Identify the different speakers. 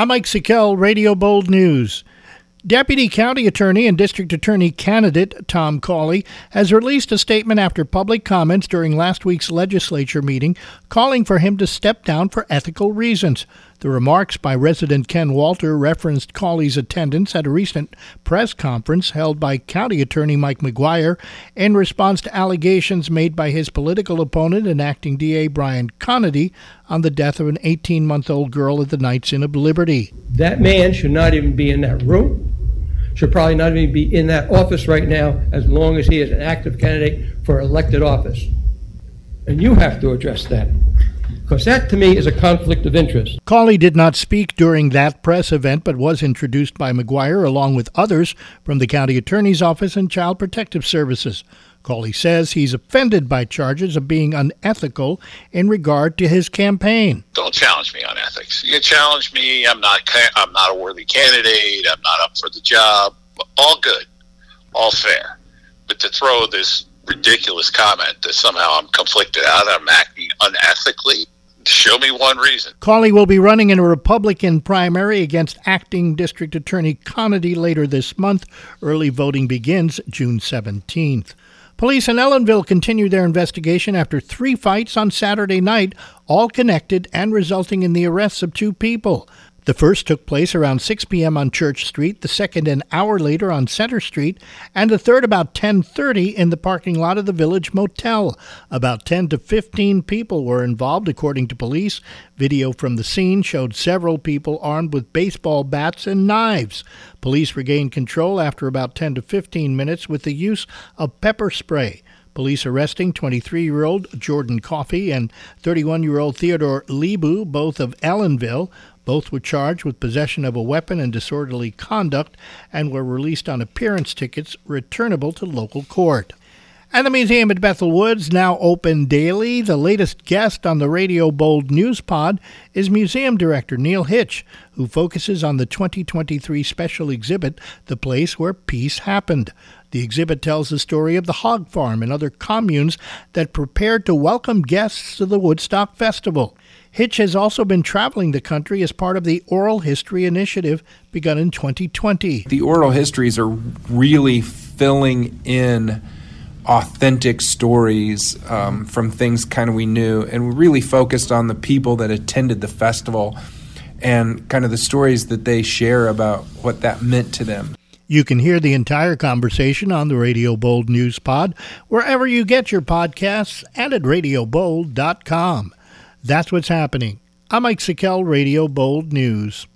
Speaker 1: I'm Mike Sakell, Radio Bold News. Deputy County Attorney and District Attorney candidate Tom Cawley has released a statement after public comments during last week's legislature meeting calling for him to step down for ethical reasons. The remarks by resident Ken Walter referenced Cawley's attendance at a recent press conference held by County Attorney Mike McGuire in response to allegations made by his political opponent and acting DA Brian Conaty on the death of an 18 month old girl at the Knights Inn of Liberty.
Speaker 2: That man should not even be in that room should probably not even be in that office right now as long as he is an active candidate for elected office. And you have to address that. Because that to me is a conflict of interest.
Speaker 1: Cawley did not speak during that press event, but was introduced by McGuire along with others from the county attorney's office and child protective services. Cawley says he's offended by charges of being unethical in regard to his campaign.
Speaker 3: Don't challenge me on ethics. You challenge me, I'm not I'm not a worthy candidate, I'm not up for the job. All good. All fair. But to throw this ridiculous comment that somehow I'm conflicted out, I'm acting unethically, Show me one reason.
Speaker 1: Cawley will be running in a Republican primary against acting District Attorney Conaty later this month. Early voting begins June 17th. Police in Ellenville continue their investigation after three fights on Saturday night, all connected and resulting in the arrests of two people. The first took place around 6 p.m. on Church Street, the second an hour later on Center Street, and the third about 10:30 in the parking lot of the Village Motel. About 10 to 15 people were involved according to police. Video from the scene showed several people armed with baseball bats and knives. Police regained control after about 10 to 15 minutes with the use of pepper spray. Police arresting 23 year old Jordan Coffey and 31 year old Theodore Lebu, both of Ellenville. Both were charged with possession of a weapon and disorderly conduct and were released on appearance tickets returnable to local court. And the museum at Bethel Woods now open daily. The latest guest on the Radio Bold News Pod is museum director Neal Hitch, who focuses on the 2023 special exhibit, The Place Where Peace Happened. The exhibit tells the story of the hog farm and other communes that prepared to welcome guests to the Woodstock Festival. Hitch has also been traveling the country as part of the Oral History Initiative begun in 2020.
Speaker 4: The oral histories are really filling in authentic stories um, from things kind of we knew, and we really focused on the people that attended the festival and kind of the stories that they share about what that meant to them.
Speaker 1: You can hear the entire conversation on the Radio Bold News Pod wherever you get your podcasts and at radiobold.com. That's what's happening. I'm Mike Sakell, Radio Bold News.